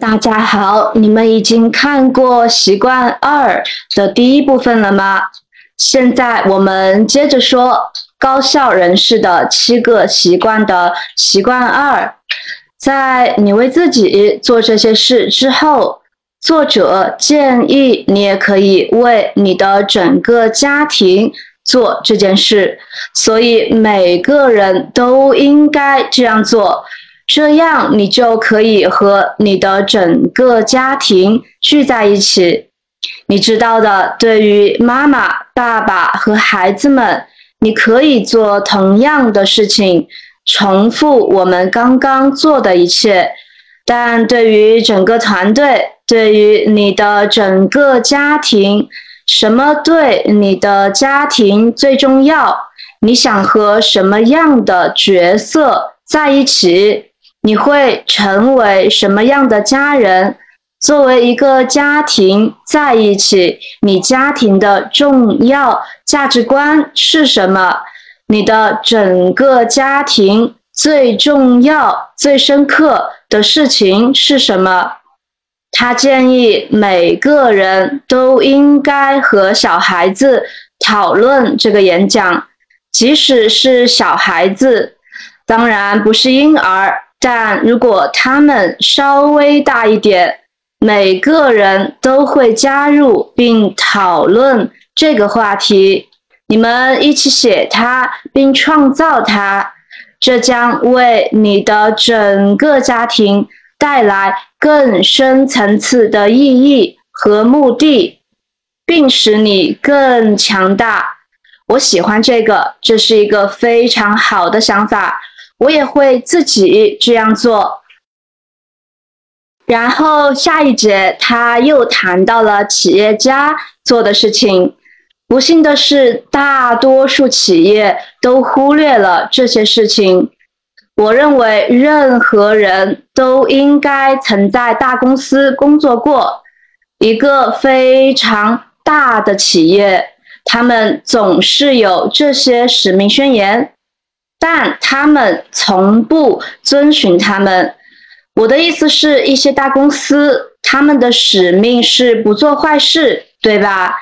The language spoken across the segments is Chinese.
大家好，你们已经看过《习惯二》的第一部分了吗？现在我们接着说高效人士的七个习惯的习惯二。在你为自己做这些事之后，作者建议你也可以为你的整个家庭做这件事，所以每个人都应该这样做。这样，你就可以和你的整个家庭聚在一起。你知道的，对于妈妈、爸爸和孩子们，你可以做同样的事情，重复我们刚刚做的一切。但对于整个团队，对于你的整个家庭，什么对你的家庭最重要？你想和什么样的角色在一起？你会成为什么样的家人？作为一个家庭在一起，你家庭的重要价值观是什么？你的整个家庭最重要、最深刻的事情是什么？他建议每个人都应该和小孩子讨论这个演讲，即使是小孩子，当然不是婴儿。但如果他们稍微大一点，每个人都会加入并讨论这个话题。你们一起写它并创造它，这将为你的整个家庭带来更深层次的意义和目的，并使你更强大。我喜欢这个，这是一个非常好的想法。我也会自己这样做。然后下一节他又谈到了企业家做的事情。不幸的是，大多数企业都忽略了这些事情。我认为任何人都应该曾在大公司工作过，一个非常大的企业，他们总是有这些使命宣言。但他们从不遵循他们。我的意思是一些大公司，他们的使命是不做坏事，对吧？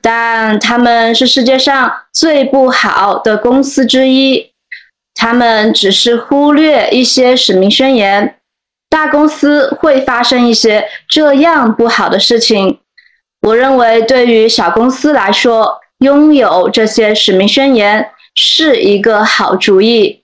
但他们是世界上最不好的公司之一。他们只是忽略一些使命宣言。大公司会发生一些这样不好的事情。我认为，对于小公司来说，拥有这些使命宣言。是一个好主意。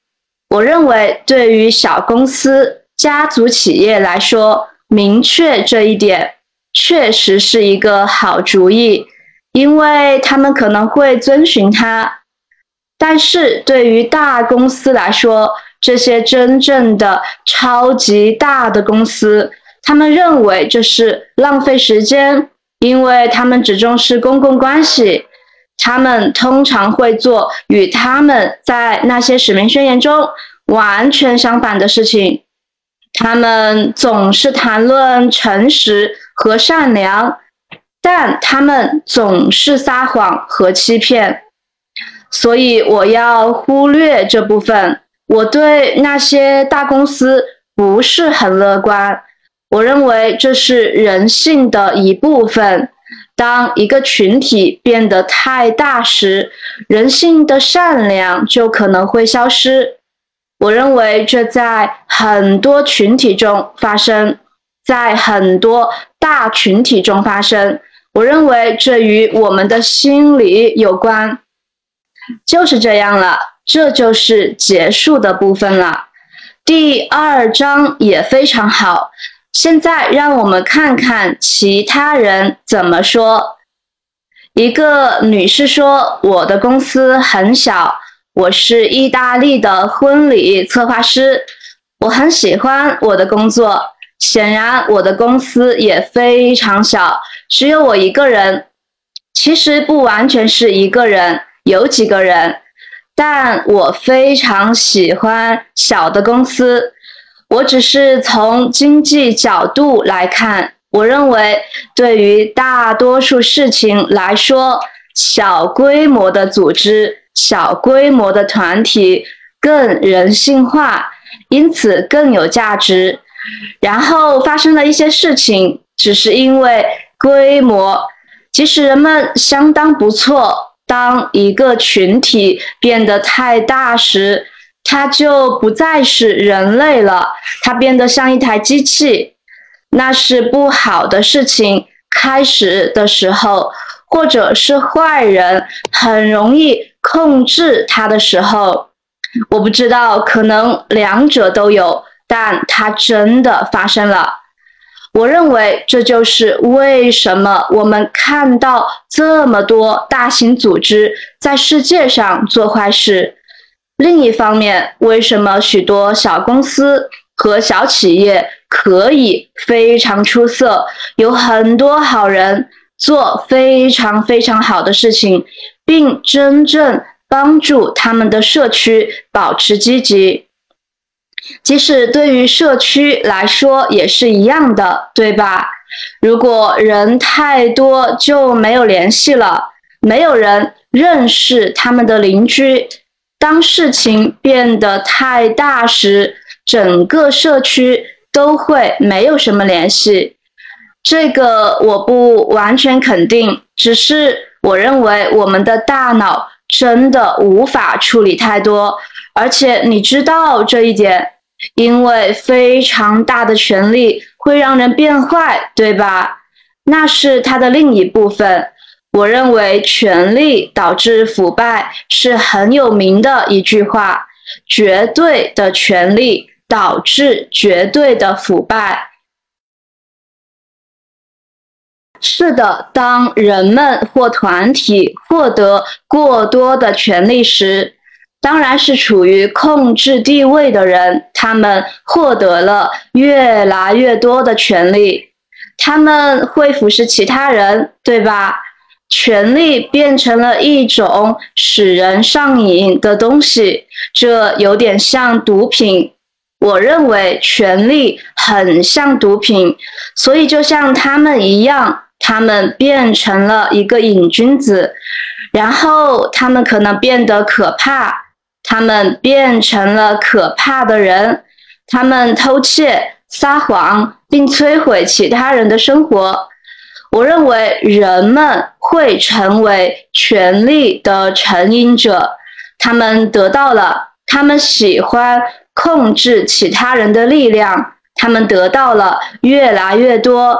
我认为，对于小公司、家族企业来说，明确这一点确实是一个好主意，因为他们可能会遵循它。但是对于大公司来说，这些真正的超级大的公司，他们认为这是浪费时间，因为他们只重视公共关系。他们通常会做与他们在那些使命宣言中完全相反的事情。他们总是谈论诚实和善良，但他们总是撒谎和欺骗。所以我要忽略这部分。我对那些大公司不是很乐观。我认为这是人性的一部分。当一个群体变得太大时，人性的善良就可能会消失。我认为这在很多群体中发生，在很多大群体中发生。我认为这与我们的心理有关。就是这样了，这就是结束的部分了。第二章也非常好。现在让我们看看其他人怎么说。一个女士说：“我的公司很小，我是意大利的婚礼策划师，我很喜欢我的工作。显然，我的公司也非常小，只有我一个人。其实不完全是一个人，有几个人，但我非常喜欢小的公司。”我只是从经济角度来看，我认为对于大多数事情来说，小规模的组织、小规模的团体更人性化，因此更有价值。然后发生了一些事情，只是因为规模，即使人们相当不错，当一个群体变得太大时，它就不再是人类了，它变得像一台机器，那是不好的事情。开始的时候，或者是坏人很容易控制它的时候，我不知道，可能两者都有，但它真的发生了。我认为这就是为什么我们看到这么多大型组织在世界上做坏事。另一方面，为什么许多小公司和小企业？可以非常出色，有很多好人做非常非常好的事情，并真正帮助他们的社区保持积极。即使对于社区来说也是一样的，对吧？如果人太多就没有联系了，没有人认识他们的邻居。当事情变得太大时，整个社区。都会没有什么联系，这个我不完全肯定，只是我认为我们的大脑真的无法处理太多，而且你知道这一点，因为非常大的权力会让人变坏，对吧？那是它的另一部分。我认为权力导致腐败是很有名的一句话，绝对的权力。导致绝对的腐败。是的，当人们或团体获得过多的权利时，当然是处于控制地位的人，他们获得了越来越多的权利，他们会腐蚀其他人，对吧？权力变成了一种使人上瘾的东西，这有点像毒品。我认为权力很像毒品，所以就像他们一样，他们变成了一个瘾君子，然后他们可能变得可怕，他们变成了可怕的人，他们偷窃、撒谎，并摧毁其他人的生活。我认为人们会成为权力的成瘾者，他们得到了，他们喜欢。控制其他人的力量，他们得到了越来越多，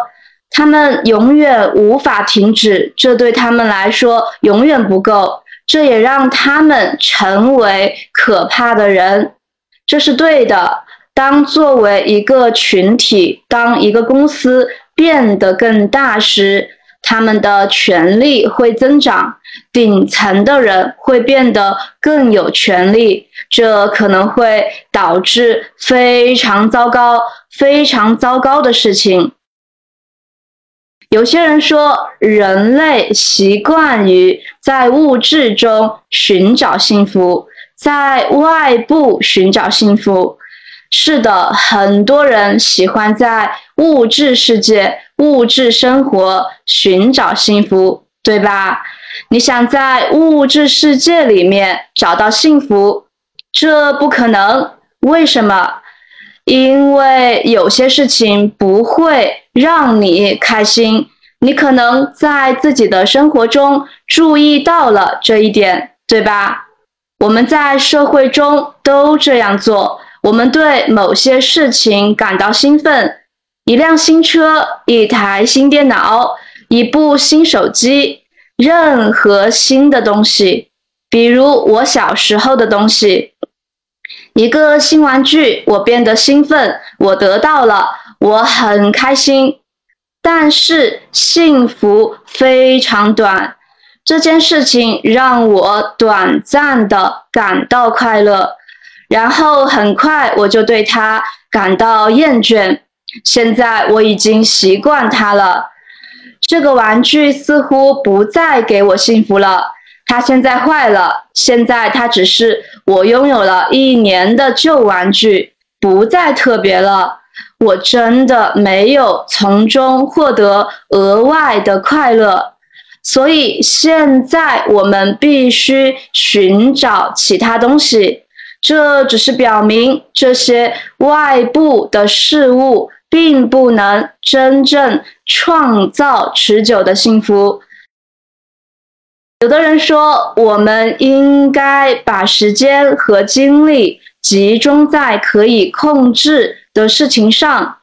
他们永远无法停止，这对他们来说永远不够，这也让他们成为可怕的人，这是对的。当作为一个群体，当一个公司变得更大时，他们的权力会增长。顶层的人会变得更有权利，这可能会导致非常糟糕、非常糟糕的事情。有些人说，人类习惯于在物质中寻找幸福，在外部寻找幸福。是的，很多人喜欢在物质世界、物质生活寻找幸福，对吧？你想在物质世界里面找到幸福，这不可能。为什么？因为有些事情不会让你开心。你可能在自己的生活中注意到了这一点，对吧？我们在社会中都这样做。我们对某些事情感到兴奋，一辆新车，一台新电脑，一部新手机。任何新的东西，比如我小时候的东西，一个新玩具，我变得兴奋，我得到了，我很开心。但是幸福非常短，这件事情让我短暂的感到快乐，然后很快我就对它感到厌倦。现在我已经习惯它了。这个玩具似乎不再给我幸福了，它现在坏了。现在它只是我拥有了一年的旧玩具，不再特别了。我真的没有从中获得额外的快乐，所以现在我们必须寻找其他东西。这只是表明这些外部的事物并不能真正创造持久的幸福。有的人说，我们应该把时间和精力集中在可以控制的事情上，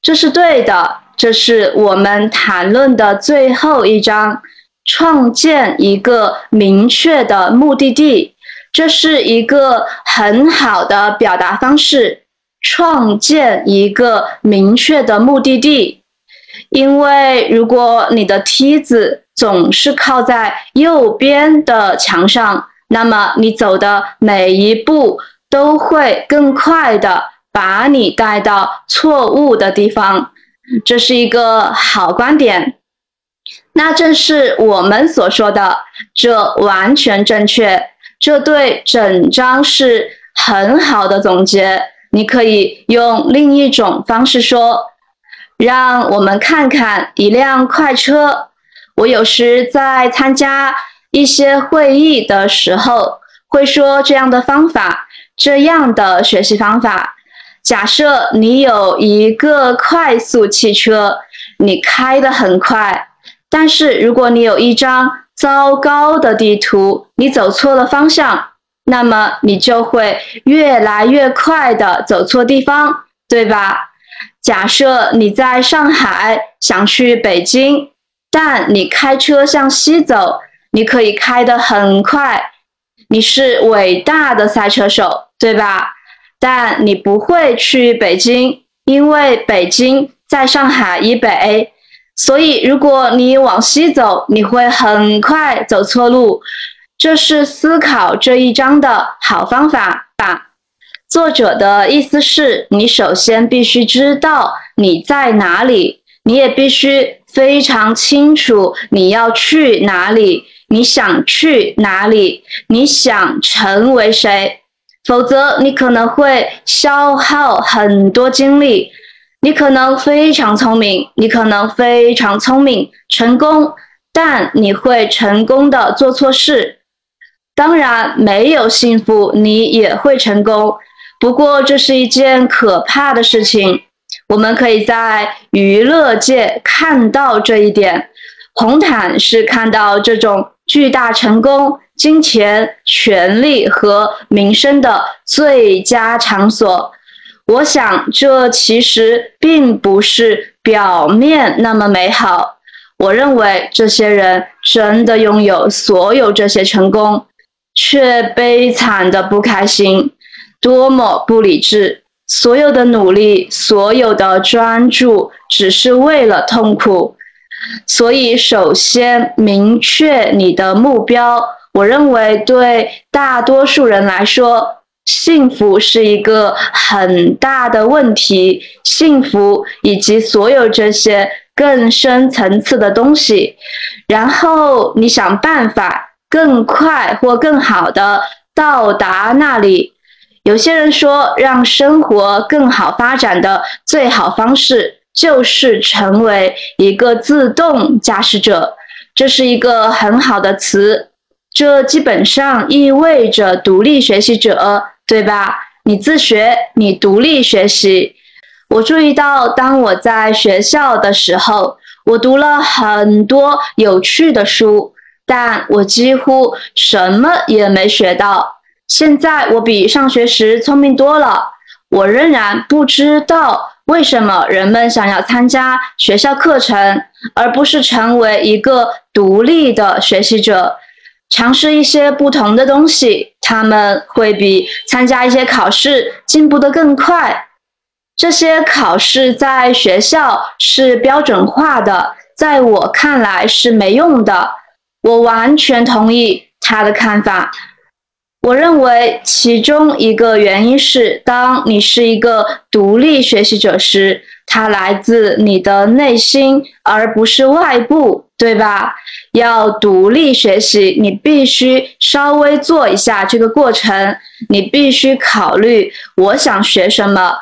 这是对的。这是我们谈论的最后一章：创建一个明确的目的地。这是一个很好的表达方式，创建一个明确的目的地。因为如果你的梯子总是靠在右边的墙上，那么你走的每一步都会更快的把你带到错误的地方。这是一个好观点，那正是我们所说的，这完全正确。这对整章是很好的总结。你可以用另一种方式说，让我们看看一辆快车。我有时在参加一些会议的时候，会说这样的方法，这样的学习方法。假设你有一个快速汽车，你开得很快，但是如果你有一张糟糕的地图，你走错了方向，那么你就会越来越快的走错地方，对吧？假设你在上海想去北京。但你开车向西走，你可以开得很快，你是伟大的赛车手，对吧？但你不会去北京，因为北京在上海以北，所以如果你往西走，你会很快走错路。这是思考这一章的好方法吧？作者的意思是你首先必须知道你在哪里，你也必须。非常清楚你要去哪里，你想去哪里，你想成为谁，否则你可能会消耗很多精力。你可能非常聪明，你可能非常聪明，成功，但你会成功的做错事。当然，没有幸福，你也会成功。不过，这是一件可怕的事情。我们可以在娱乐界看到这一点。红毯是看到这种巨大成功、金钱、权力和名声的最佳场所。我想，这其实并不是表面那么美好。我认为，这些人真的拥有所有这些成功，却悲惨的不开心，多么不理智！所有的努力，所有的专注，只是为了痛苦。所以，首先明确你的目标。我认为，对大多数人来说，幸福是一个很大的问题。幸福以及所有这些更深层次的东西，然后你想办法更快或更好的到达那里。有些人说，让生活更好发展的最好方式就是成为一个自动驾驶者。这是一个很好的词，这基本上意味着独立学习者，对吧？你自学，你独立学习。我注意到，当我在学校的时候，我读了很多有趣的书，但我几乎什么也没学到。现在我比上学时聪明多了，我仍然不知道为什么人们想要参加学校课程，而不是成为一个独立的学习者，尝试一些不同的东西。他们会比参加一些考试进步得更快。这些考试在学校是标准化的，在我看来是没用的。我完全同意他的看法。我认为其中一个原因是，当你是一个独立学习者时，它来自你的内心，而不是外部，对吧？要独立学习，你必须稍微做一下这个过程，你必须考虑我想学什么，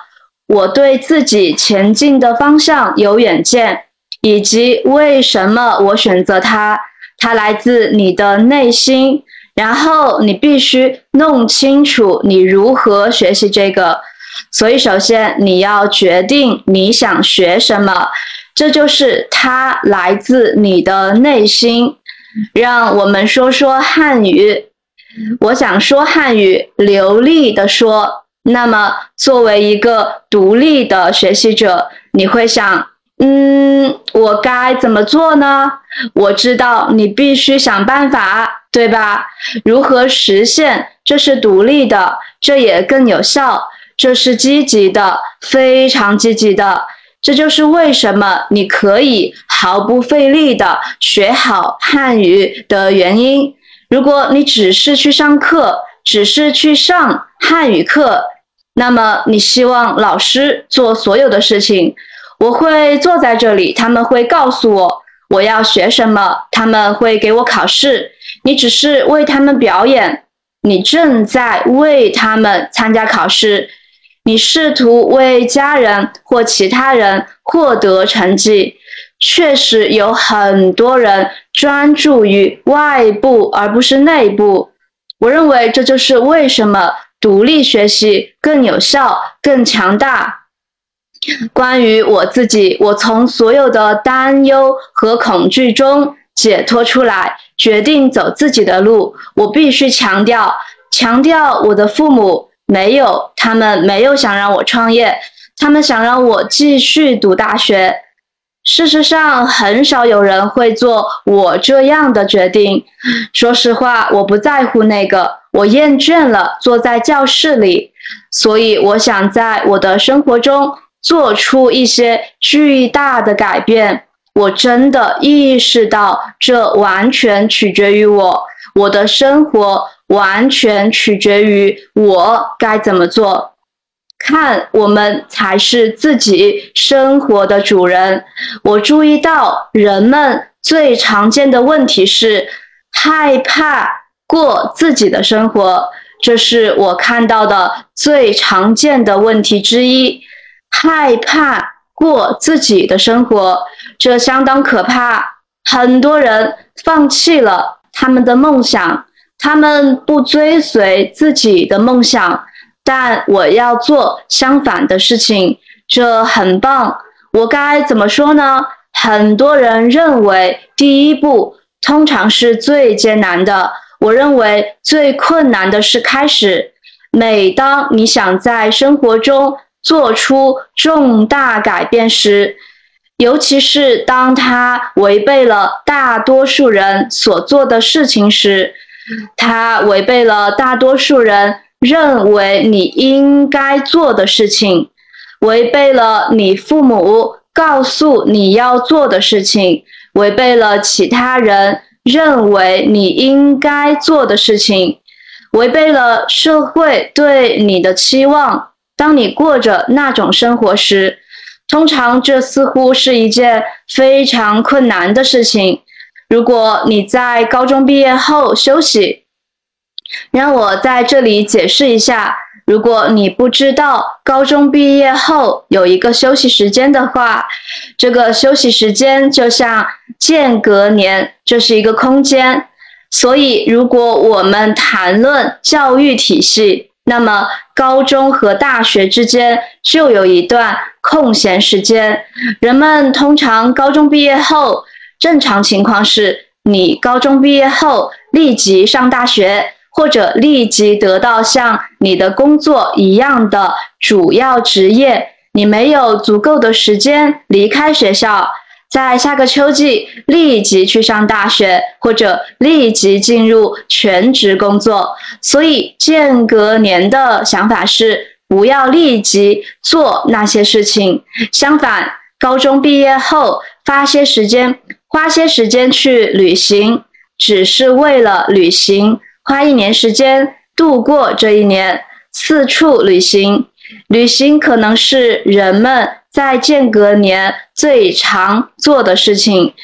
我对自己前进的方向有远见，以及为什么我选择它。它来自你的内心。然后你必须弄清楚你如何学习这个。所以，首先你要决定你想学什么，这就是它来自你的内心。让我们说说汉语。我想说汉语，流利的说。那么，作为一个独立的学习者，你会想，嗯，我该怎么做呢？我知道你必须想办法，对吧？如何实现？这是独立的，这也更有效。这是积极的，非常积极的。这就是为什么你可以毫不费力的学好汉语的原因。如果你只是去上课，只是去上汉语课，那么你希望老师做所有的事情。我会坐在这里，他们会告诉我我要学什么，他们会给我考试。你只是为他们表演，你正在为他们参加考试。你试图为家人或其他人获得成绩，确实有很多人专注于外部而不是内部。我认为这就是为什么独立学习更有效、更强大。关于我自己，我从所有的担忧和恐惧中解脱出来，决定走自己的路。我必须强调，强调我的父母。没有，他们没有想让我创业，他们想让我继续读大学。事实上，很少有人会做我这样的决定。说实话，我不在乎那个，我厌倦了坐在教室里，所以我想在我的生活中做出一些巨大的改变。我真的意识到，这完全取决于我，我的生活。完全取决于我该怎么做。看，我们才是自己生活的主人。我注意到，人们最常见的问题是害怕过自己的生活，这是我看到的最常见的问题之一。害怕过自己的生活，这相当可怕。很多人放弃了他们的梦想。他们不追随自己的梦想，但我要做相反的事情，这很棒。我该怎么说呢？很多人认为第一步通常是最艰难的。我认为最困难的是开始。每当你想在生活中做出重大改变时，尤其是当它违背了大多数人所做的事情时，它违背了大多数人认为你应该做的事情，违背了你父母告诉你要做的事情，违背了其他人认为你应该做的事情，违背了社会对你的期望。当你过着那种生活时，通常这似乎是一件非常困难的事情。如果你在高中毕业后休息，让我在这里解释一下。如果你不知道高中毕业后有一个休息时间的话，这个休息时间就像间隔年，这是一个空间。所以，如果我们谈论教育体系，那么高中和大学之间就有一段空闲时间。人们通常高中毕业后。正常情况是你高中毕业后立即上大学，或者立即得到像你的工作一样的主要职业。你没有足够的时间离开学校，在下个秋季立即去上大学，或者立即进入全职工作。所以间隔年的想法是不要立即做那些事情。相反，高中毕业后发些时间。花些时间去旅行，只是为了旅行。花一年时间度过这一年，四处旅行。旅行可能是人们在间隔年最常做的事情，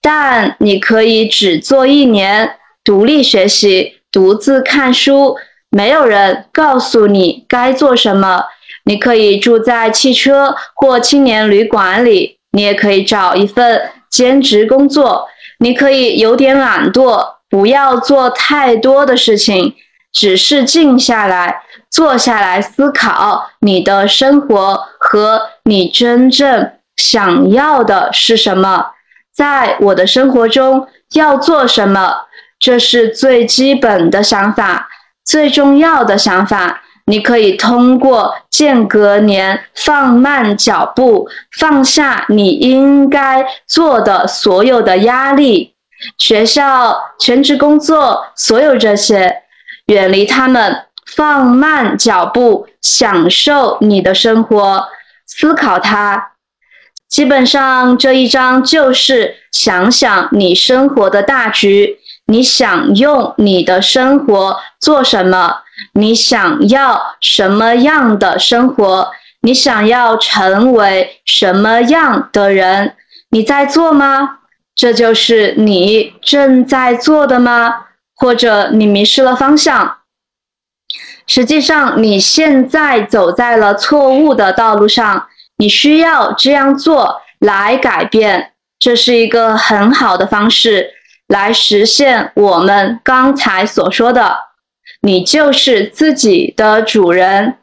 但你可以只做一年。独立学习，独自看书，没有人告诉你该做什么。你可以住在汽车或青年旅馆里，你也可以找一份。兼职工作，你可以有点懒惰，不要做太多的事情，只是静下来，坐下来思考你的生活和你真正想要的是什么。在我的生活中要做什么？这是最基本的想法，最重要的想法。你可以通过间隔年放慢脚步，放下你应该做的所有的压力，学校、全职工作，所有这些，远离他们，放慢脚步，享受你的生活，思考它。基本上这一章就是想想你生活的大局，你想用你的生活做什么？你想要什么样的生活？你想要成为什么样的人？你在做吗？这就是你正在做的吗？或者你迷失了方向？实际上，你现在走在了错误的道路上。你需要这样做来改变，这是一个很好的方式来实现我们刚才所说的。你就是自己的主人。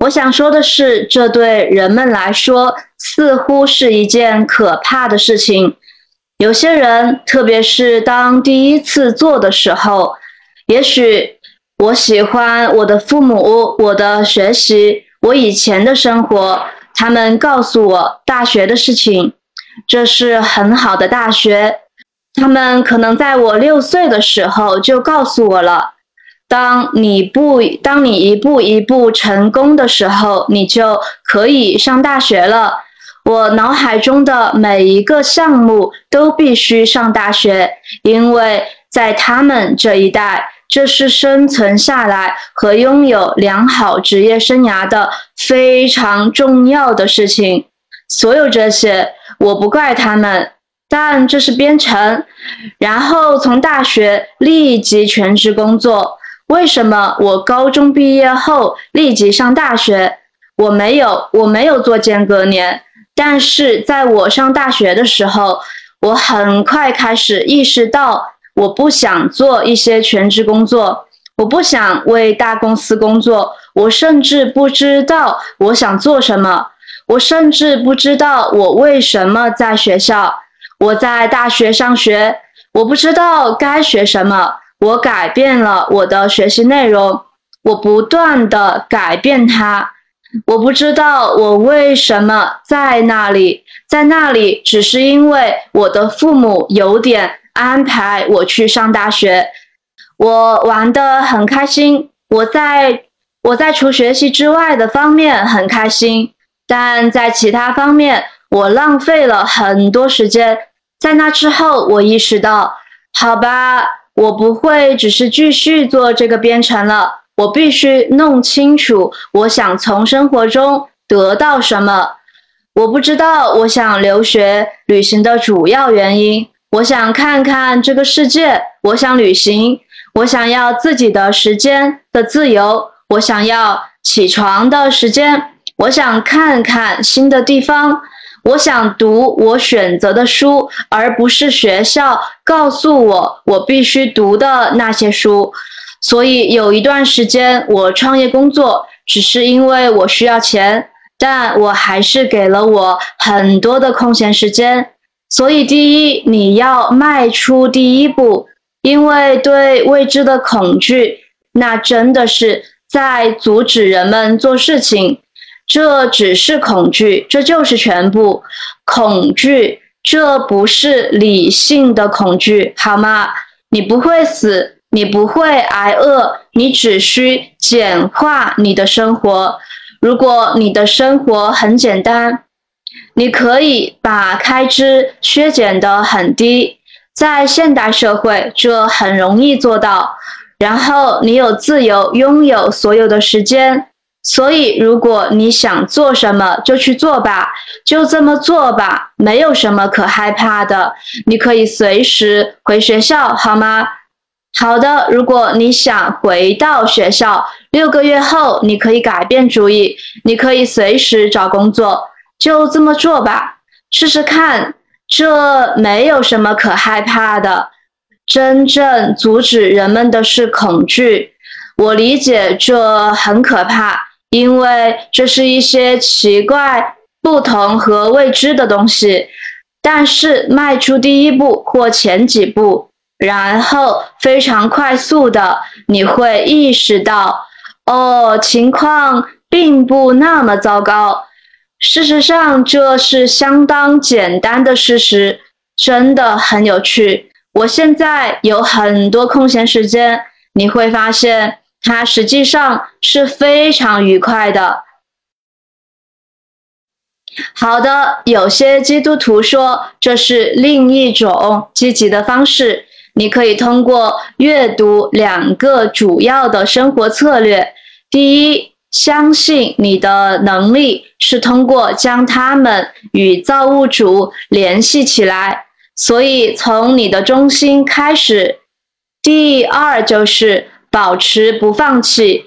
我想说的是，这对人们来说似乎是一件可怕的事情。有些人，特别是当第一次做的时候，也许我喜欢我的父母、我的学习、我以前的生活，他们告诉我大学的事情，这是很好的大学。他们可能在我六岁的时候就告诉我了：当你不，当你一步一步成功的时候，你就可以上大学了。我脑海中的每一个项目都必须上大学，因为在他们这一代，这是生存下来和拥有良好职业生涯的非常重要的事情。所有这些，我不怪他们。但这是编程，然后从大学立即全职工作。为什么我高中毕业后立即上大学？我没有，我没有做间隔年。但是在我上大学的时候，我很快开始意识到，我不想做一些全职工作，我不想为大公司工作。我甚至不知道我想做什么，我甚至不知道我为什么在学校。我在大学上学，我不知道该学什么。我改变了我的学习内容，我不断的改变它。我不知道我为什么在那里，在那里只是因为我的父母有点安排我去上大学。我玩的很开心，我在我在除学习之外的方面很开心，但在其他方面。我浪费了很多时间，在那之后，我意识到，好吧，我不会只是继续做这个编程了，我必须弄清楚我想从生活中得到什么。我不知道我想留学旅行的主要原因，我想看看这个世界，我想旅行，我想要自己的时间的自由，我想要起床的时间，我想看看新的地方。我想读我选择的书，而不是学校告诉我我必须读的那些书。所以有一段时间我创业工作，只是因为我需要钱，但我还是给了我很多的空闲时间。所以，第一，你要迈出第一步，因为对未知的恐惧，那真的是在阻止人们做事情。这只是恐惧，这就是全部恐惧。这不是理性的恐惧，好吗？你不会死，你不会挨饿，你只需简化你的生活。如果你的生活很简单，你可以把开支削减得很低。在现代社会，这很容易做到。然后你有自由，拥有所有的时间。所以，如果你想做什么，就去做吧，就这么做吧，没有什么可害怕的。你可以随时回学校，好吗？好的。如果你想回到学校，六个月后你可以改变主意，你可以随时找工作，就这么做吧，试试看。这没有什么可害怕的。真正阻止人们的是恐惧。我理解这很可怕，因为这是一些奇怪、不同和未知的东西。但是迈出第一步或前几步，然后非常快速的，你会意识到，哦，情况并不那么糟糕。事实上，这是相当简单的事实，真的很有趣。我现在有很多空闲时间，你会发现它实际上是非常愉快的。好的，有些基督徒说这是另一种积极的方式。你可以通过阅读两个主要的生活策略：第一，相信你的能力是通过将它们与造物主联系起来。所以，从你的中心开始。第二就是保持不放弃，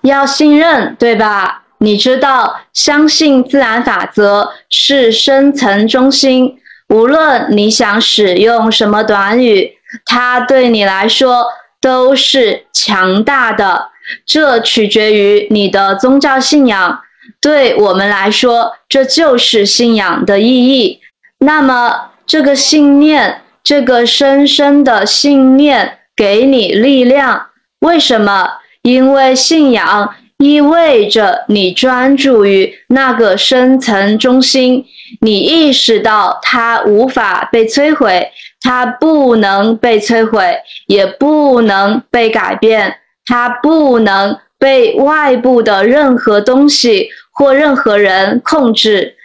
要信任，对吧？你知道，相信自然法则是深层中心。无论你想使用什么短语，它对你来说都是强大的。这取决于你的宗教信仰。对我们来说，这就是信仰的意义。那么，这个信念，这个深深的信念，给你力量。为什么？因为信仰意味着你专注于那个深层中心，你意识到它无法被摧毁，它不能被摧毁，也不能被改变，它不能被外部的任何东西或任何人控制。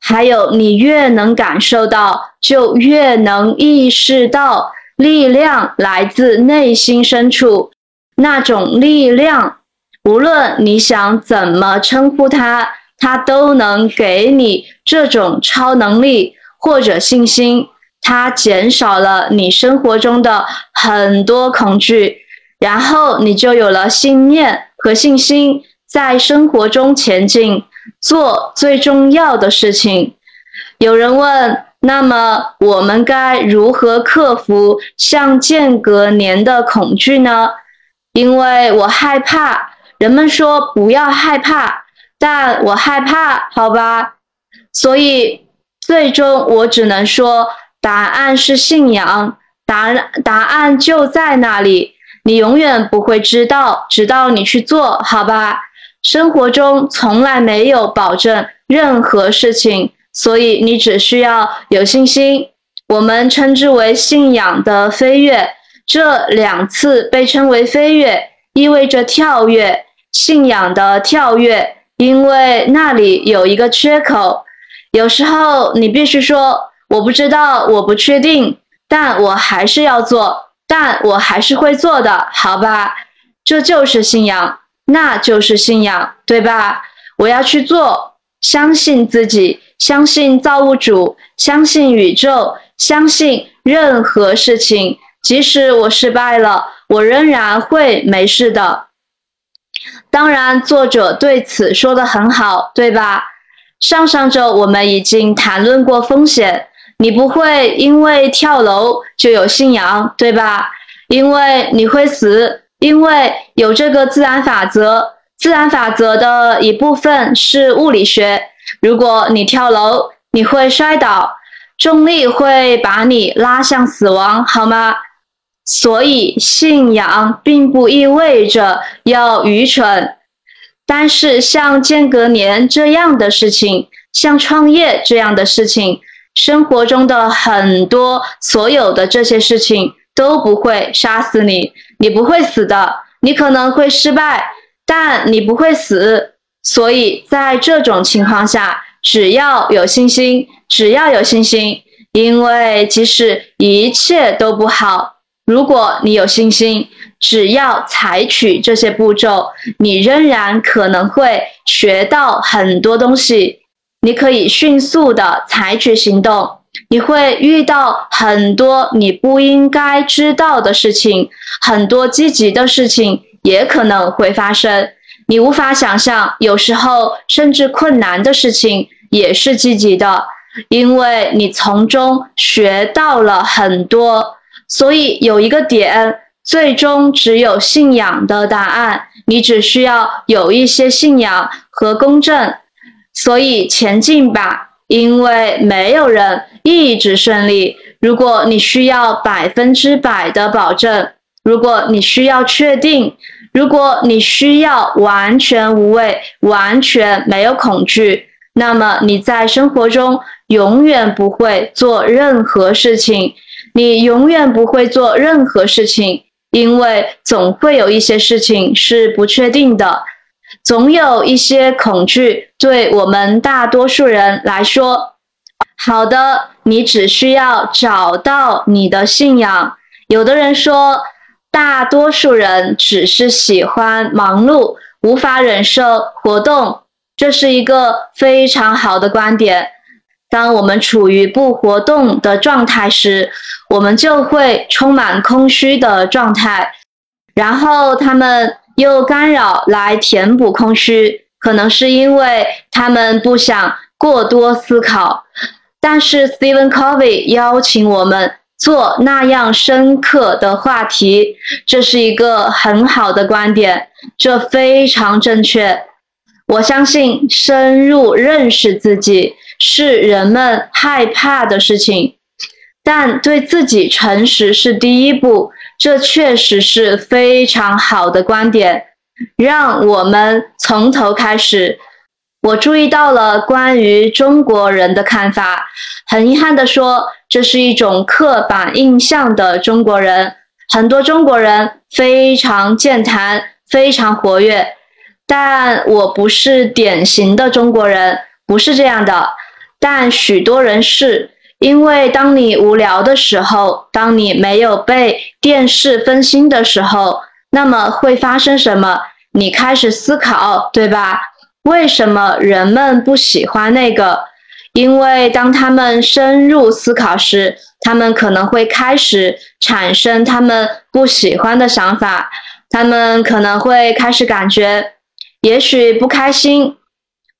还有，你越能感受到，就越能意识到，力量来自内心深处。那种力量，无论你想怎么称呼它，它都能给你这种超能力或者信心。它减少了你生活中的很多恐惧，然后你就有了信念和信心，在生活中前进。做最重要的事情。有人问：那么我们该如何克服像间隔年的恐惧呢？因为我害怕。人们说不要害怕，但我害怕，好吧。所以最终我只能说，答案是信仰。答答案就在那里，你永远不会知道，直到你去做，好吧。生活中从来没有保证任何事情，所以你只需要有信心。我们称之为信仰的飞跃，这两次被称为飞跃，意味着跳跃。信仰的跳跃，因为那里有一个缺口。有时候你必须说：“我不知道，我不确定，但我还是要做，但我还是会做的，好吧？”这就是信仰。那就是信仰，对吧？我要去做，相信自己，相信造物主，相信宇宙，相信任何事情，即使我失败了，我仍然会没事的。当然，作者对此说的很好，对吧？上上周我们已经谈论过风险，你不会因为跳楼就有信仰，对吧？因为你会死。因为有这个自然法则，自然法则的一部分是物理学。如果你跳楼，你会摔倒，重力会把你拉向死亡，好吗？所以信仰并不意味着要愚蠢，但是像间隔年这样的事情，像创业这样的事情，生活中的很多所有的这些事情都不会杀死你。你不会死的，你可能会失败，但你不会死。所以在这种情况下，只要有信心，只要有信心，因为即使一切都不好，如果你有信心，只要采取这些步骤，你仍然可能会学到很多东西。你可以迅速的采取行动。你会遇到很多你不应该知道的事情，很多积极的事情也可能会发生。你无法想象，有时候甚至困难的事情也是积极的。因为你从中学到了很多。所以有一个点，最终只有信仰的答案。你只需要有一些信仰和公正，所以前进吧，因为没有人一直顺利。如果你需要百分之百的保证，如果你需要确定，如果你需要完全无畏、完全没有恐惧，那么你在生活中永远不会做任何事情，你永远不会做任何事情。因为总会有一些事情是不确定的，总有一些恐惧对我们大多数人来说。好的，你只需要找到你的信仰。有的人说，大多数人只是喜欢忙碌，无法忍受活动，这是一个非常好的观点。当我们处于不活动的状态时，我们就会充满空虚的状态，然后他们又干扰来填补空虚，可能是因为他们不想过多思考。但是 Stephen Covey 邀请我们做那样深刻的话题，这是一个很好的观点，这非常正确。我相信深入认识自己。是人们害怕的事情，但对自己诚实是第一步，这确实是非常好的观点。让我们从头开始。我注意到了关于中国人的看法，很遗憾地说，这是一种刻板印象的中国人。很多中国人非常健谈，非常活跃，但我不是典型的中国人，不是这样的。但许多人是因为，当你无聊的时候，当你没有被电视分心的时候，那么会发生什么？你开始思考，对吧？为什么人们不喜欢那个？因为当他们深入思考时，他们可能会开始产生他们不喜欢的想法，他们可能会开始感觉，也许不开心。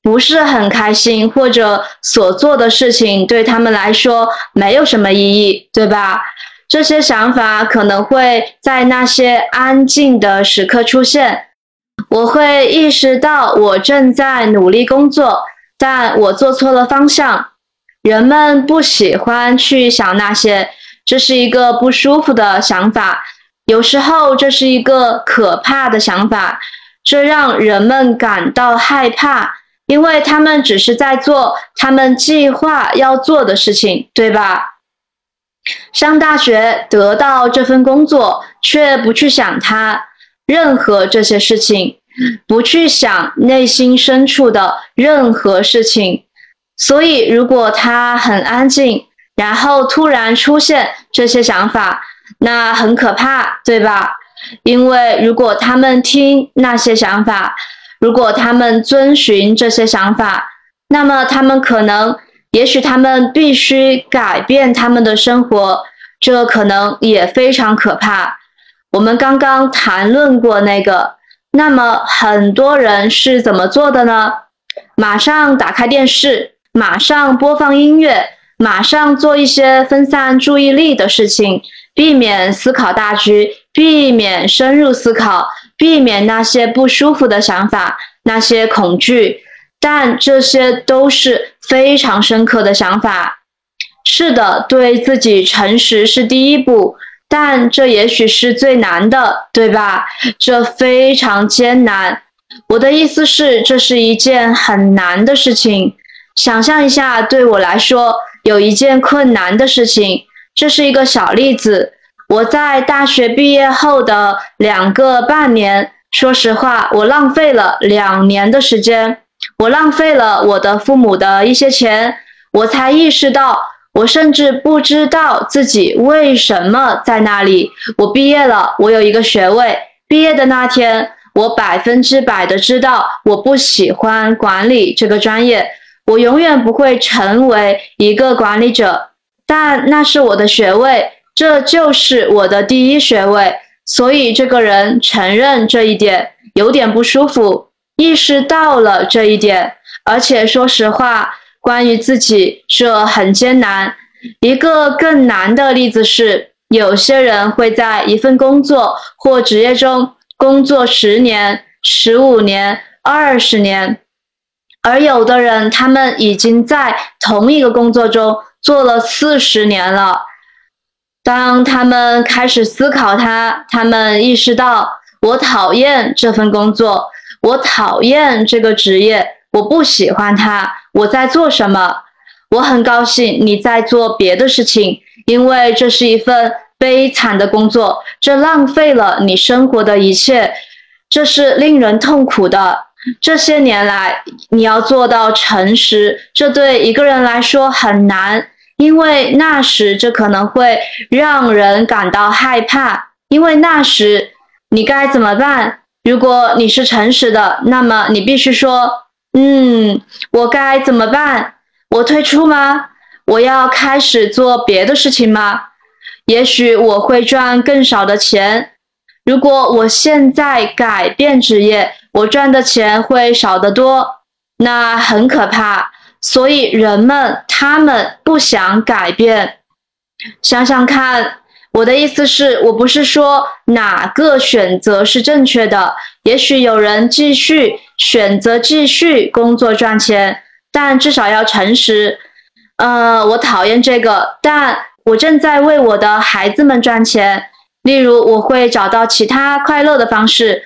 不是很开心，或者所做的事情对他们来说没有什么意义，对吧？这些想法可能会在那些安静的时刻出现。我会意识到我正在努力工作，但我做错了方向。人们不喜欢去想那些，这是一个不舒服的想法。有时候这是一个可怕的想法，这让人们感到害怕。因为他们只是在做他们计划要做的事情，对吧？上大学得到这份工作，却不去想它任何这些事情，不去想内心深处的任何事情。所以，如果他很安静，然后突然出现这些想法，那很可怕，对吧？因为如果他们听那些想法，如果他们遵循这些想法，那么他们可能，也许他们必须改变他们的生活，这可能也非常可怕。我们刚刚谈论过那个，那么很多人是怎么做的呢？马上打开电视，马上播放音乐，马上做一些分散注意力的事情，避免思考大局，避免深入思考。避免那些不舒服的想法，那些恐惧，但这些都是非常深刻的想法。是的，对自己诚实是第一步，但这也许是最难的，对吧？这非常艰难。我的意思是，这是一件很难的事情。想象一下，对我来说，有一件困难的事情。这是一个小例子。我在大学毕业后的两个半年，说实话，我浪费了两年的时间，我浪费了我的父母的一些钱，我才意识到，我甚至不知道自己为什么在那里。我毕业了，我有一个学位。毕业的那天，我百分之百的知道我不喜欢管理这个专业，我永远不会成为一个管理者。但那是我的学位。这就是我的第一学位，所以这个人承认这一点有点不舒服，意识到了这一点，而且说实话，关于自己，这很艰难。一个更难的例子是，有些人会在一份工作或职业中工作十年、十五年、二十年，而有的人他们已经在同一个工作中做了四十年了。当他们开始思考它，他们意识到：我讨厌这份工作，我讨厌这个职业，我不喜欢他。我在做什么？我很高兴你在做别的事情，因为这是一份悲惨的工作，这浪费了你生活的一切，这是令人痛苦的。这些年来，你要做到诚实，这对一个人来说很难。因为那时这可能会让人感到害怕，因为那时你该怎么办？如果你是诚实的，那么你必须说：“嗯，我该怎么办？我退出吗？我要开始做别的事情吗？也许我会赚更少的钱。如果我现在改变职业，我赚的钱会少得多，那很可怕。”所以人们他们不想改变。想想看，我的意思是我不是说哪个选择是正确的。也许有人继续选择继续工作赚钱，但至少要诚实。呃，我讨厌这个，但我正在为我的孩子们赚钱。例如，我会找到其他快乐的方式，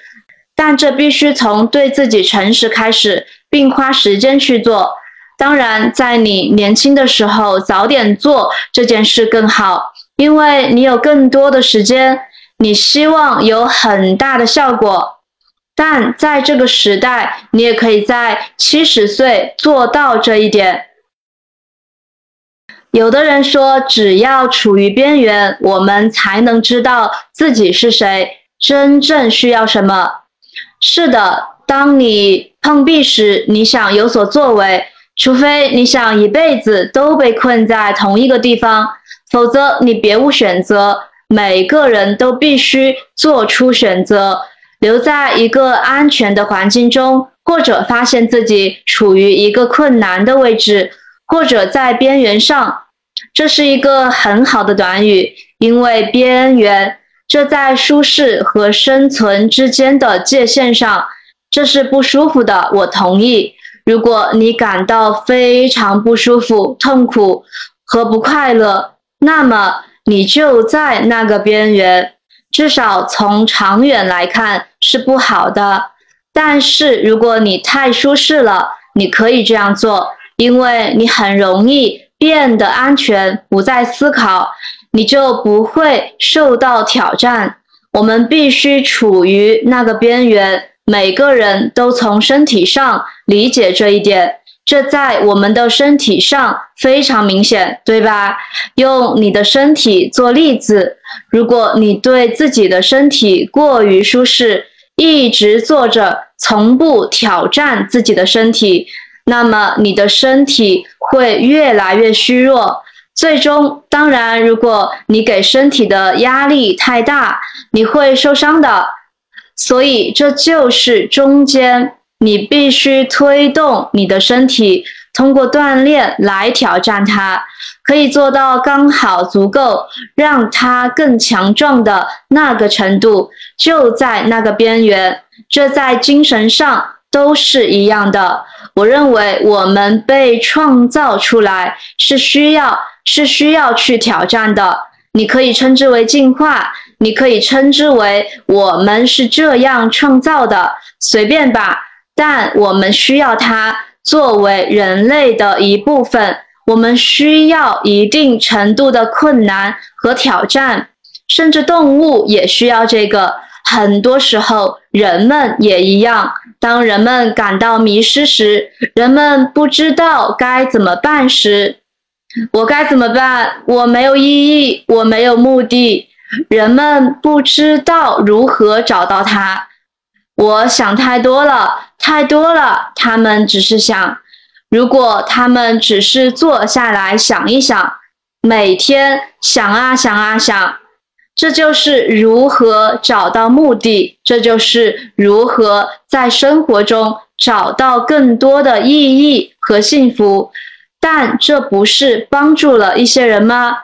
但这必须从对自己诚实开始，并花时间去做。当然，在你年轻的时候早点做这件事更好，因为你有更多的时间，你希望有很大的效果。但在这个时代，你也可以在七十岁做到这一点。有的人说，只要处于边缘，我们才能知道自己是谁，真正需要什么。是的，当你碰壁时，你想有所作为。除非你想一辈子都被困在同一个地方，否则你别无选择。每个人都必须做出选择，留在一个安全的环境中，或者发现自己处于一个困难的位置，或者在边缘上。这是一个很好的短语，因为边缘，这在舒适和生存之间的界限上，这是不舒服的。我同意。如果你感到非常不舒服、痛苦和不快乐，那么你就在那个边缘，至少从长远来看是不好的。但是如果你太舒适了，你可以这样做，因为你很容易变得安全，不再思考，你就不会受到挑战。我们必须处于那个边缘。每个人都从身体上理解这一点，这在我们的身体上非常明显，对吧？用你的身体做例子，如果你对自己的身体过于舒适，一直坐着，从不挑战自己的身体，那么你的身体会越来越虚弱。最终，当然，如果你给身体的压力太大，你会受伤的。所以，这就是中间，你必须推动你的身体，通过锻炼来挑战它，可以做到刚好足够让它更强壮的那个程度，就在那个边缘。这在精神上都是一样的。我认为我们被创造出来是需要，是需要去挑战的。你可以称之为进化。你可以称之为我们是这样创造的，随便吧。但我们需要它作为人类的一部分。我们需要一定程度的困难和挑战，甚至动物也需要这个。很多时候，人们也一样。当人们感到迷失时，人们不知道该怎么办时，我该怎么办？我没有意义，我没有目的。人们不知道如何找到它。我想太多了，太多了。他们只是想，如果他们只是坐下来想一想，每天想啊想啊想，这就是如何找到目的，这就是如何在生活中找到更多的意义和幸福。但这不是帮助了一些人吗？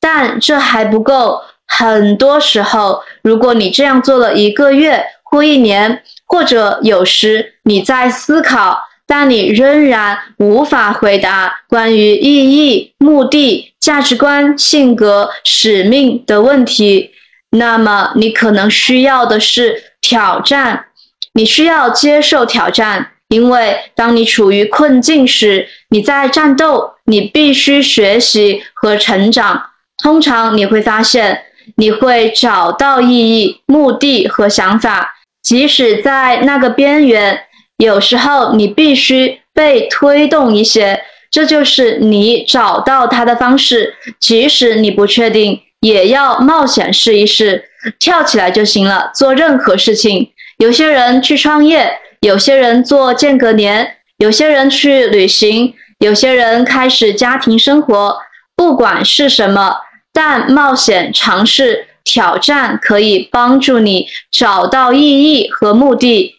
但这还不够。很多时候，如果你这样做了一个月过一年，或者有时你在思考，但你仍然无法回答关于意义、目的、价值观、性格、使命的问题，那么你可能需要的是挑战。你需要接受挑战，因为当你处于困境时，你在战斗，你必须学习和成长。通常你会发现。你会找到意义、目的和想法，即使在那个边缘，有时候你必须被推动一些，这就是你找到它的方式。即使你不确定，也要冒险试一试，跳起来就行了。做任何事情，有些人去创业，有些人做间隔年，有些人去旅行，有些人开始家庭生活，不管是什么。但冒险、尝试、挑战可以帮助你找到意义和目的。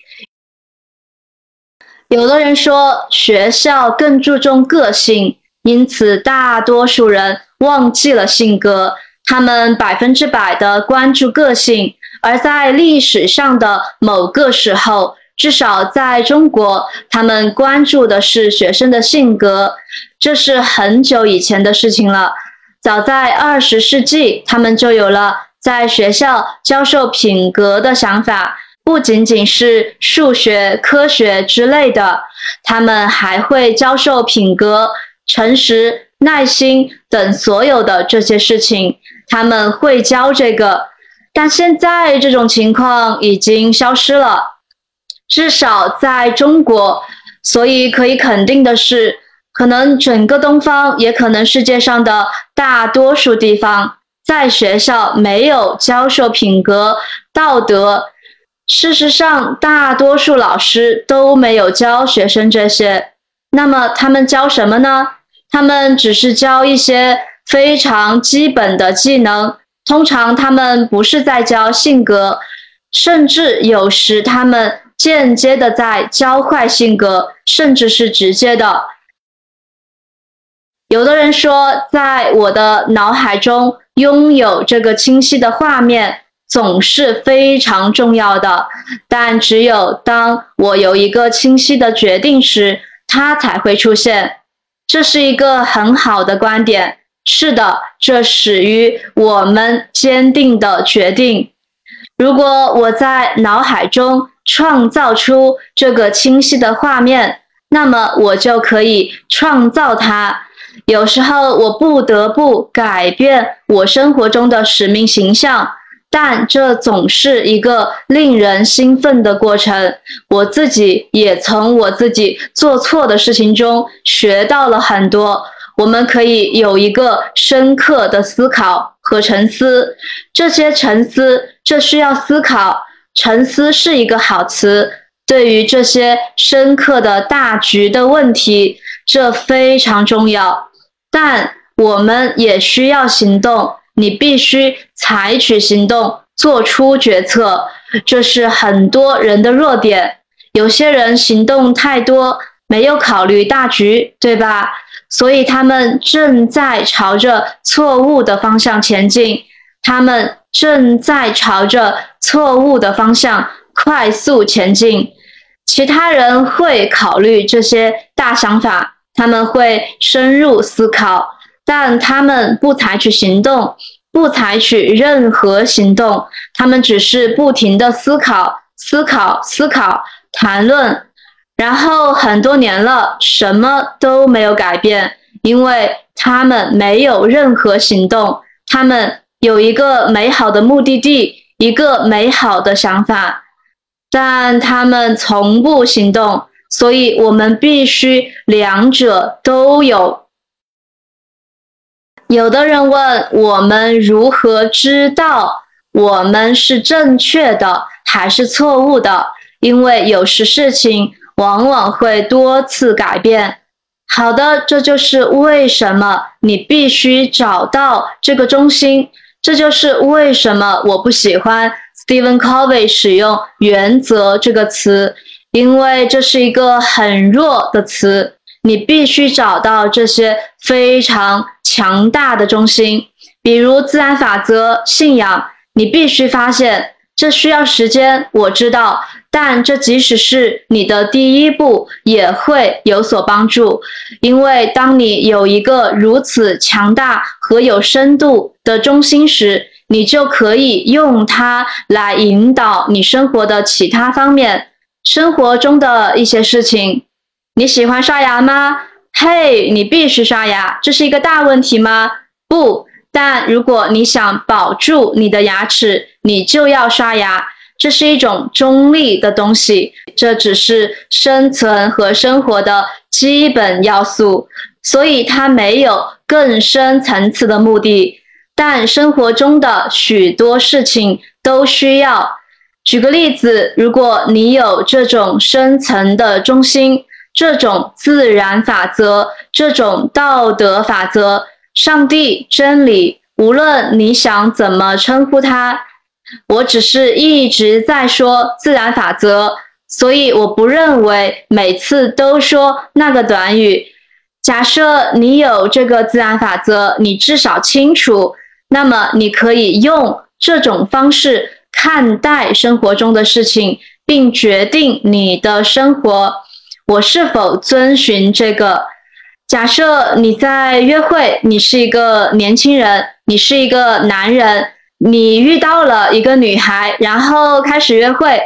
有的人说学校更注重个性，因此大多数人忘记了性格。他们百分之百的关注个性，而在历史上的某个时候，至少在中国，他们关注的是学生的性格。这是很久以前的事情了。早在二十世纪，他们就有了在学校教授品格的想法，不仅仅是数学、科学之类的，他们还会教授品格、诚实、耐心等所有的这些事情。他们会教这个，但现在这种情况已经消失了，至少在中国。所以可以肯定的是。可能整个东方，也可能世界上的大多数地方，在学校没有教授品格、道德。事实上，大多数老师都没有教学生这些。那么，他们教什么呢？他们只是教一些非常基本的技能。通常，他们不是在教性格，甚至有时他们间接的在教坏性格，甚至是直接的。有的人说，在我的脑海中拥有这个清晰的画面总是非常重要的，但只有当我有一个清晰的决定时，它才会出现。这是一个很好的观点。是的，这始于我们坚定的决定。如果我在脑海中创造出这个清晰的画面，那么我就可以创造它。有时候我不得不改变我生活中的使命形象，但这总是一个令人兴奋的过程。我自己也从我自己做错的事情中学到了很多。我们可以有一个深刻的思考和沉思，这些沉思，这需要思考。沉思是一个好词，对于这些深刻的大局的问题，这非常重要。但我们也需要行动，你必须采取行动，做出决策。这是很多人的弱点。有些人行动太多，没有考虑大局，对吧？所以他们正在朝着错误的方向前进。他们正在朝着错误的方向快速前进。其他人会考虑这些大想法。他们会深入思考，但他们不采取行动，不采取任何行动。他们只是不停的思考、思考、思考、谈论，然后很多年了，什么都没有改变，因为他们没有任何行动。他们有一个美好的目的地，一个美好的想法，但他们从不行动。所以我们必须两者都有。有的人问我们如何知道我们是正确的还是错误的？因为有时事情往往会多次改变。好的，这就是为什么你必须找到这个中心。这就是为什么我不喜欢 Stephen Covey 使用“原则”这个词。因为这是一个很弱的词，你必须找到这些非常强大的中心，比如自然法则、信仰。你必须发现，这需要时间，我知道。但这即使是你的第一步，也会有所帮助，因为当你有一个如此强大和有深度的中心时，你就可以用它来引导你生活的其他方面，生活中的一些事情。你喜欢刷牙吗？嘿，你必须刷牙，这是一个大问题吗？不，但如果你想保住你的牙齿，你就要刷牙。这是一种中立的东西，这只是生存和生活的基本要素，所以它没有更深层次的目的。但生活中的许多事情都需要。举个例子，如果你有这种深层的中心，这种自然法则，这种道德法则，上帝、真理，无论你想怎么称呼它。我只是一直在说自然法则，所以我不认为每次都说那个短语。假设你有这个自然法则，你至少清楚，那么你可以用这种方式看待生活中的事情，并决定你的生活我是否遵循这个。假设你在约会，你是一个年轻人，你是一个男人。你遇到了一个女孩，然后开始约会。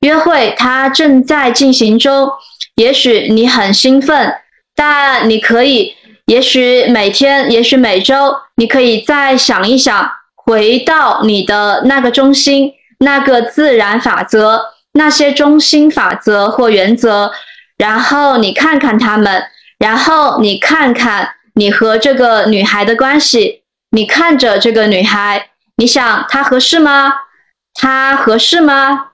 约会它正在进行中，也许你很兴奋，但你可以，也许每天，也许每周，你可以再想一想，回到你的那个中心，那个自然法则，那些中心法则或原则，然后你看看他们，然后你看看你和这个女孩的关系，你看着这个女孩。你想她合适吗？他合适吗？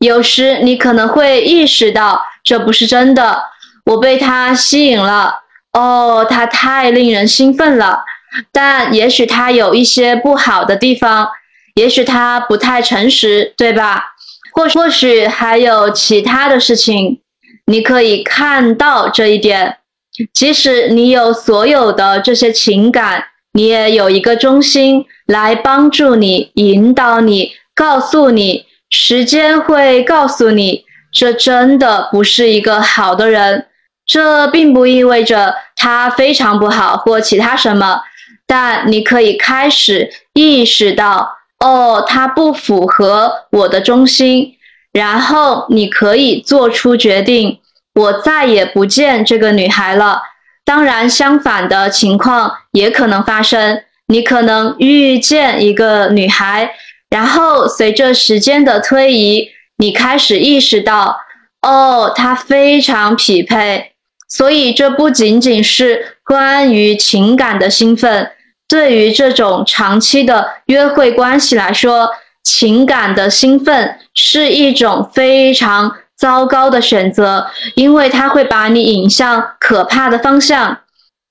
有时你可能会意识到这不是真的。我被他吸引了，哦，他太令人兴奋了。但也许他有一些不好的地方，也许他不太诚实，对吧？或或许还有其他的事情，你可以看到这一点。即使你有所有的这些情感。你也有一个中心来帮助你、引导你、告诉你，时间会告诉你，这真的不是一个好的人。这并不意味着他非常不好或其他什么，但你可以开始意识到，哦，她不符合我的中心，然后你可以做出决定，我再也不见这个女孩了。当然，相反的情况也可能发生。你可能遇见一个女孩，然后随着时间的推移，你开始意识到，哦，她非常匹配。所以，这不仅仅是关于情感的兴奋。对于这种长期的约会关系来说，情感的兴奋是一种非常。糟糕的选择，因为它会把你引向可怕的方向。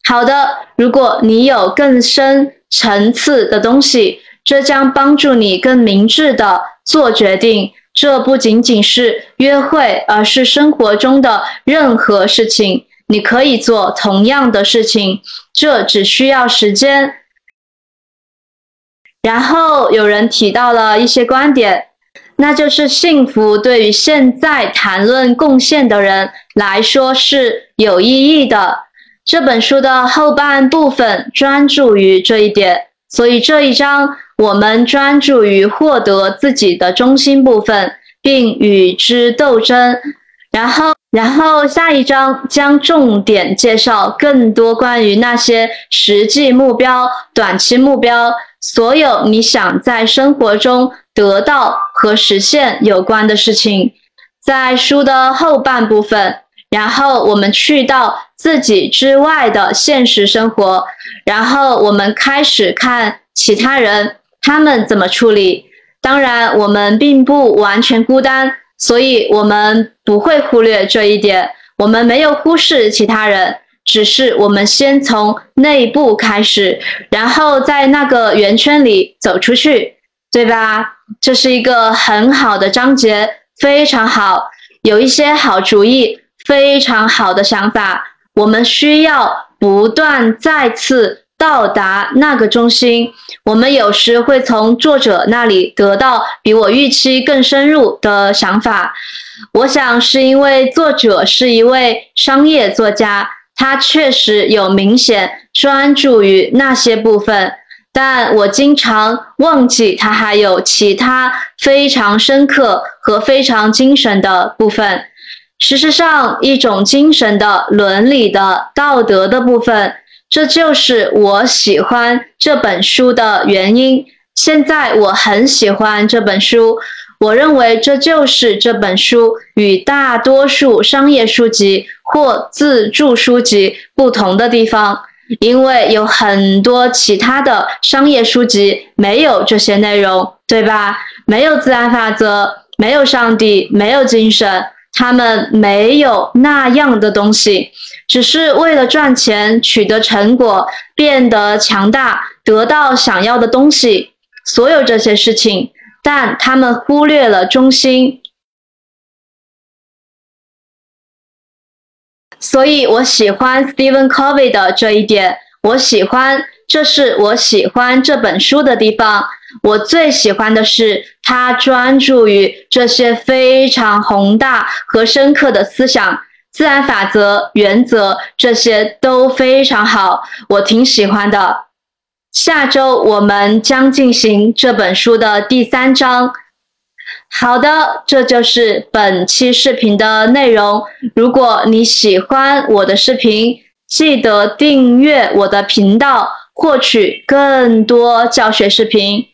好的，如果你有更深层次的东西，这将帮助你更明智的做决定。这不仅仅是约会，而是生活中的任何事情。你可以做同样的事情，这只需要时间。然后有人提到了一些观点。那就是幸福对于现在谈论贡献的人来说是有意义的。这本书的后半部分专注于这一点，所以这一章我们专注于获得自己的中心部分，并与之斗争。然后，然后下一章将重点介绍更多关于那些实际目标、短期目标，所有你想在生活中。得到和实现有关的事情，在书的后半部分，然后我们去到自己之外的现实生活，然后我们开始看其他人他们怎么处理。当然，我们并不完全孤单，所以我们不会忽略这一点。我们没有忽视其他人，只是我们先从内部开始，然后在那个圆圈里走出去，对吧？这是一个很好的章节，非常好，有一些好主意，非常好的想法。我们需要不断再次到达那个中心。我们有时会从作者那里得到比我预期更深入的想法。我想是因为作者是一位商业作家，他确实有明显专注于那些部分。但我经常忘记他还有其他非常深刻和非常精神的部分。事实上，一种精神的、伦理的、道德的部分，这就是我喜欢这本书的原因。现在我很喜欢这本书，我认为这就是这本书与大多数商业书籍或自助书籍不同的地方。因为有很多其他的商业书籍没有这些内容，对吧？没有自然法则，没有上帝，没有精神，他们没有那样的东西，只是为了赚钱、取得成果、变得强大、得到想要的东西，所有这些事情，但他们忽略了中心。所以我喜欢 Stephen Covey 的这一点，我喜欢，这是我喜欢这本书的地方。我最喜欢的是他专注于这些非常宏大和深刻的思想、自然法则、原则，这些都非常好，我挺喜欢的。下周我们将进行这本书的第三章。好的，这就是本期视频的内容。如果你喜欢我的视频，记得订阅我的频道，获取更多教学视频。